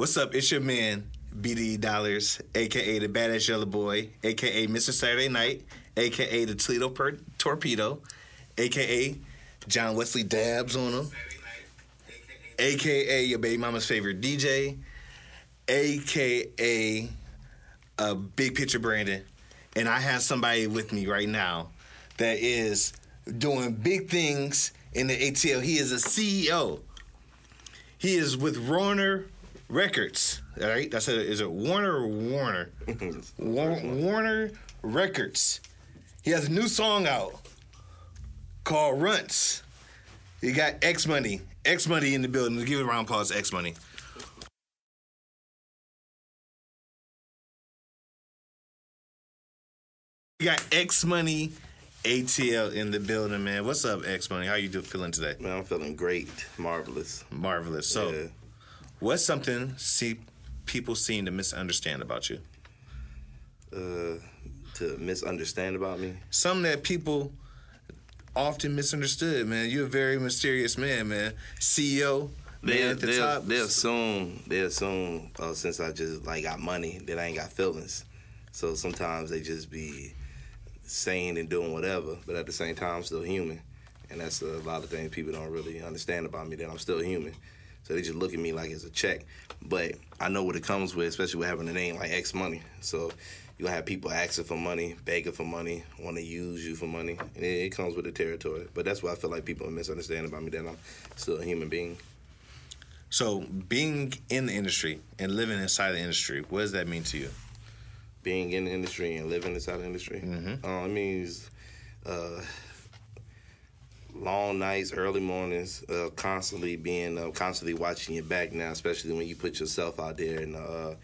What's up? It's your man, BD Dollars, aka the Badass Yellow Boy, aka Mr. Saturday Night, aka the Toledo per- Torpedo, aka John Wesley Dabs on him, aka your baby mama's favorite DJ, aka a uh, big picture Brandon. And I have somebody with me right now that is doing big things in the ATL. He is a CEO. He is with Warner Records. All right, that's a is it Warner or Warner? War, Warner Records. He has a new song out called Runts. He got X Money, X Money in the building. Give it a round of applause, X Money. You got X Money ATL in the building, man. What's up, X Money? How you do feeling today? Man, I'm feeling great, marvelous. Marvelous. So, Yeah. What's something see people seem to misunderstand about you? Uh, to misunderstand about me. Something that people often misunderstood, man. You're a very mysterious man, man. CEO, man They at the they top. they assume they assume uh, since I just like got money that I ain't got feelings. So sometimes they just be saying and doing whatever, but at the same time I'm still human, and that's a lot of things people don't really understand about me that I'm still human. So they just look at me like it's a check, but I know what it comes with, especially with having a name like X Money. So you gonna have people asking for money, begging for money, want to use you for money, and it, it comes with the territory. But that's why I feel like people misunderstand about me that I'm still a human being. so, being in the industry and living inside the industry, what does that mean to you? being in the industry and living inside the industry. Mhm. Uh, it means uh, long nights, early mornings, uh, constantly being, uh, constantly watching your back now, especially when you put yourself out there in uh,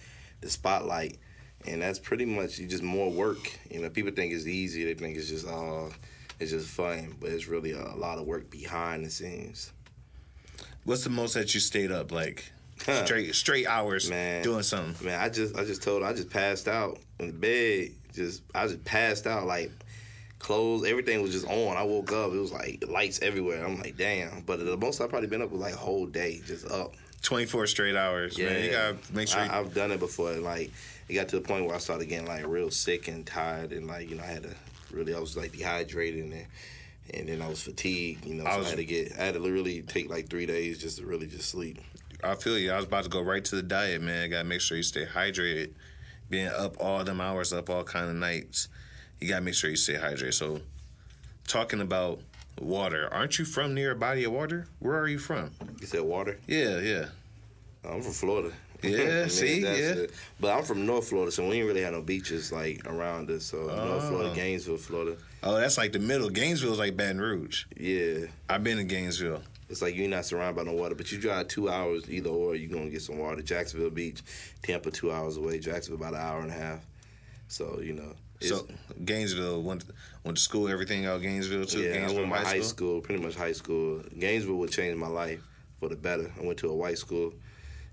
the spotlight. And that's pretty much just more work. You know, people think it's easy. They think it's just, uh, it's just fun, but it's really a lot of work behind the scenes. What's the most that you stayed up like straight straight hours Man. doing something? Man, I just I just told I just passed out in the bed. Just I just passed out like clothes, everything was just on. I woke up, it was like lights everywhere. I'm like, damn. But the most I've probably been up was like a whole day, just up. 24 straight hours, man. You gotta make sure. I, I've done it before. Like it got to the point where I started getting like real sick and tired, and like you know I had to really I was like dehydrated and. And then I was fatigued, you know. So I I, had to get, I had to literally take like three days just to really just sleep. I feel you. I was about to go right to the diet, man. Gotta make sure you stay hydrated. Being up all them hours, up all kind of nights, you gotta make sure you stay hydrated. So, talking about water, aren't you from near a body of water? Where are you from? You said water? Yeah, yeah. I'm from Florida. Yeah, see, yeah. it. But I'm from North Florida, so we ain't really have no beaches like around us. So North Oh. Florida, Gainesville, Florida. Oh, that's like the middle. Gainesville's like Baton Rouge. Yeah, I've been in Gainesville. it's like you're not surrounded by no water, but you drive two hours either or, you're gonna get some water. Jacksonville Beach, Tampa, two hours away. Jacksonville about an hour and a half. So you know, So Gainesville went went to school. Everything out Gainesville too. yeah, I Gainesville went to my high school, pretty much high school. Gainesville would change my life for the better. I went to a white school,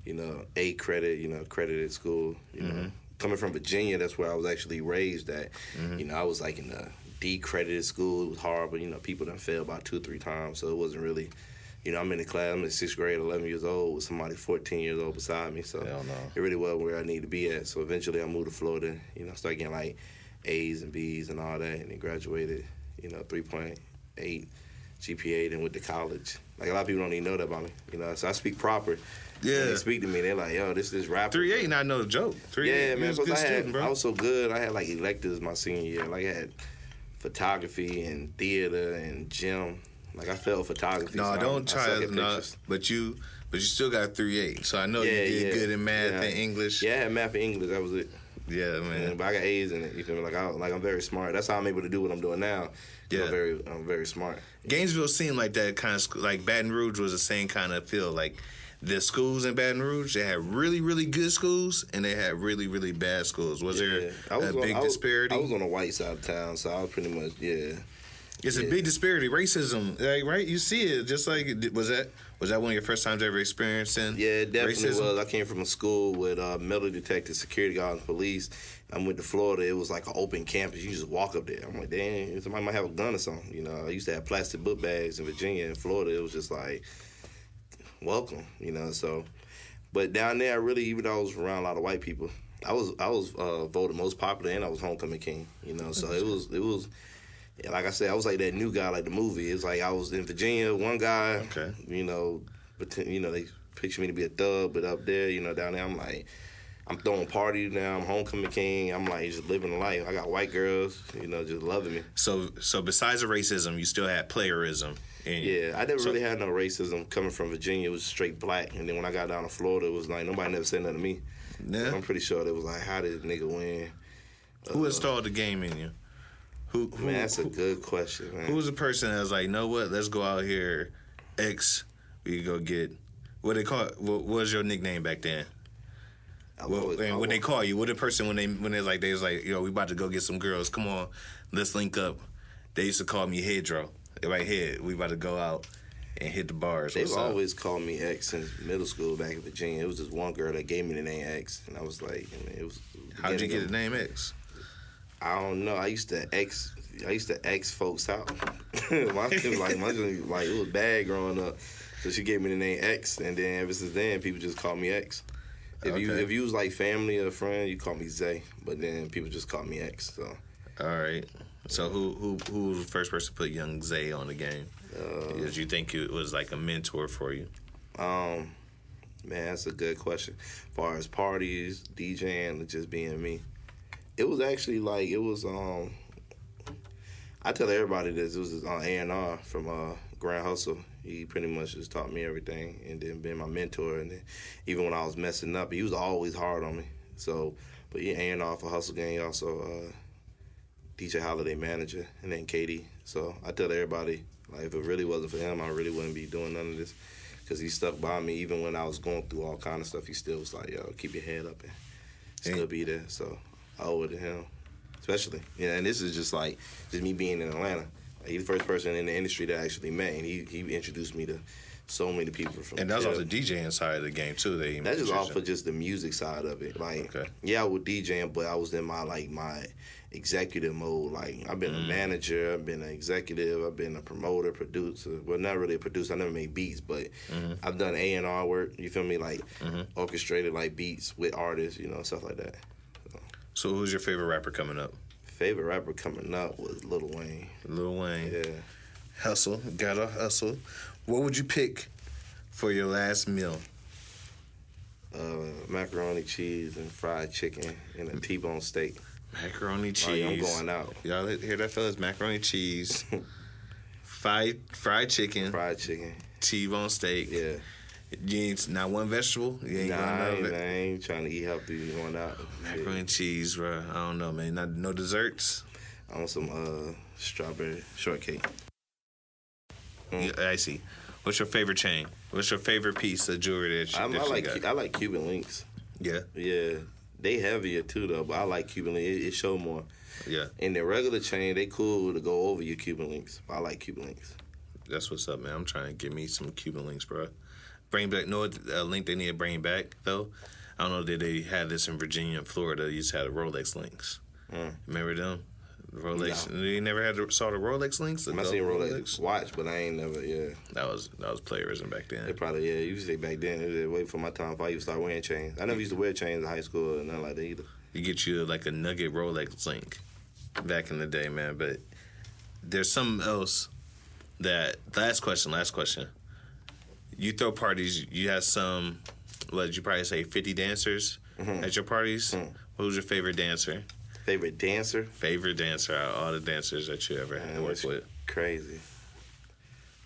you know, A credit, you know, accredited school. You know, Mm-hmm. coming from Virginia, that's where I was actually raised at. Mm-hmm. You know, I was like in a D credited school. It was horrible. You know, people done failed about two or three times, so it wasn't really. You know, I'm in the class. I'm in sixth grade, 11 years old, with somebody 14 years old beside me. So no. it really wasn't where I need to be at. So eventually, I moved to Florida. You know, started getting like A's and B's and all that, and then graduated. You know, 3.8 GPA, then went to college. Like a lot of people don't even know that about me. You know, so I speak proper. When Yeah. they speak to me, they're like, "Yo, this this rapper." Three eight, not no joke. Three Yeah, eight, man. was I had, student, bro. I was so good. I had like electives my senior year. Like I had photography and theater and gym. Like I failed photography. No, so I- don't I try suck to at no, but you but you still got three eight. So I know you did yeah. good in math Yeah. and English. Yeah, math and English. That was it. Yeah, Man, but I got A's in it. You feel me? Like I like I'm very smart. That's how I'm able to do what I'm doing now. Yeah. I'm very I'm very smart. Gainesville seemed like that kind of school. Like Baton Rouge was the same kind of feel. Like the schools in Baton Rouge, they had really really good schools and they had really really bad schools. Was Yeah. there I was a on- big I was- disparity? I was on the white side of town, so I was pretty much yeah. It's a big disparity. Racism, like, right? You see it. Just like was that was that one of your first times ever experiencing? Yeah, it definitely racism? was. I came from a school with uh, metal detectors, security guards, and police. I went to Florida. It was like an open campus. You just walk up there. I'm like, damn, somebody might have a gun or something. You know, I used to have plastic book bags in Virginia. and Florida, it was just like, welcome. You know, so But down there, I really, even though I was around a lot of white people, I was I was uh, voted most popular and I was homecoming king. You know, so it was it was. Yeah, Like I said, I was like that new guy, like the movie. It's like I was in Virginia, one guy. Okay. You know, pretend, you know they picture me to be a thug, but up there, you know, down there, I'm like, I'm throwing parties now. I'm homecoming king. I'm like just living life. I got white girls, you know, just loving me. So so besides the racism, you still had playerism. In you. Yeah, I never So- really had no racism coming from Virginia. It was straight black, and then when I got down to Florida, it was like nobody never said nothing to me. Yeah. I'm pretty sure it was like, how did nigga win? Who uh, installed the game in you? Who, who Man, that's a good question, man. Who was the person that was like, know what? Let's go out here. X, we go get. What they call? What was your nickname back then? Well, always- and I when they call you, what the person when they when they like they was like, yo, we about to go get some girls. Come on, let's link up. They used to call me Hedro. Like, head, we about to go out and hit the bars. They've always called me X since middle school back in Virginia. It was just one girl that gave me the name X, and I was like, I mean, it was. How'd you get the name X? I don't know. I used to ex I used to ex folks out. my like, my like it was bad growing up. So she gave me the name X, and then ever since then, people just call me X. If you Okay. if you was like family or friend, you call me Zay. But then people just call me X. So All right. So who who who was the first person to put Young Zay on the game? uh, Did you think it was like a mentor for you? Um, man, that's a good question. As far as parties, DJing, and just being me, it was actually like it was. Um, I tell everybody this. It was on A and R from uh, Grand Hustle. He pretty much just taught me everything, and then been my mentor. And then even when I was messing up, he was always hard on me. So, but yeah, A and R for Hustle Gang, also uh, DJ Holiday manager, and then Katie. So I tell everybody, like if it really wasn't for him, I really wouldn't be doing none of this because he stuck by me even when I was going through all kind of stuff. He still was like, "Yo, keep your head up and still be there." So I owe it to him, especially. Yeah, and this is just like just me being in Atlanta. Like, he's the first person in the industry that I actually met, and he he introduced me to so many people from. And that was yeah. off the DJing side of the game too. They That's just off of just the music side of it. Like, Okay. yeah, I was DJing, but I was in my like my executive mode. Like, I've been Mm. a manager, I've been an executive, I've been a promoter, producer. Well, not really a producer. I never made beats, but Mm-hmm. I've done A and R work. You feel me? Like, orchestrated like beats with artists, you know, stuff like that. So who's your favorite rapper coming up? Favorite rapper coming up was Lil Wayne. Lil Wayne. Yeah. Hustle, gotta hustle. What would you pick for your last meal? Uh, macaroni, cheese, and fried chicken, and a T-bone steak. Macaroni Like, cheese. I'm going out. Y'all hear that, fellas? Macaroni cheese, fried fried chicken, Fried chicken. T-bone steak. Yeah. You ain't not one vegetable. You ain't Nah, I ain't, I ain't trying to eat healthy going out. Macaroni and cheese, bro. I don't know, man. Not, no desserts. I want some uh, strawberry shortcake. Mm. Yeah, I see. What's your favorite chain? What's your favorite piece of jewelry that you, that I you like got? I like Cuban links. yeah, Yeah, they heavier too though, but I like Cuban links. It, it show more. yeah. In the regular chain, they cool to go over your Cuban links. I like Cuban links. That's what's up, man. I'm trying to get me some Cuban links, bro. Bring back. What uh, link they need to bring back though? I don't know that they had this in Virginia and Florida. You just had the Rolex links. Mm. Remember them? Rolex. You never had the, saw the Rolex links. The I seen Rolex watch, but I ain't never. Yeah, That was that was playerism back then. they then. probably yeah. Usually back then, it was wait for my time. If I used to start wearing chains, I never used to wear chains in high school or nothing like that either. You get you like a nugget Rolex link back in the day, man. But there's something else that last question, last question. You throw parties, you have some what did you probably say, fifty dancers at your parties? Who's your favorite dancer? Favorite dancer? Favorite dancer out of all the dancers that you ever had to Man, work that's with? Crazy.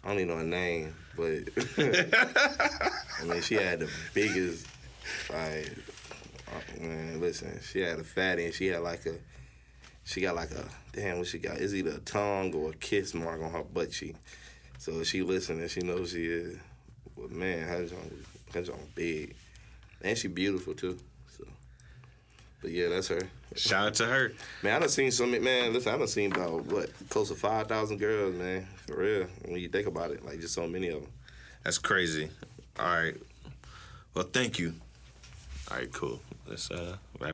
I don't even know her name, but I mean, she had the biggest. Like, uh, man, listen, she had a fatty, and she had like a. She got like a damn. What she got? Is either a tongue or a kiss mark on her butt cheek. So she listening, she knows she is. But man, her joint, her joint big, and she beautiful too. So, but yeah, that's her. Shout out to her. Man, I done seen so many. Man, listen, I done seen about what close to five thousand girls, man. For real, when you think about it, like just so many of them. That's crazy. All right. Well, thank you. All right, cool. Let's uh wrap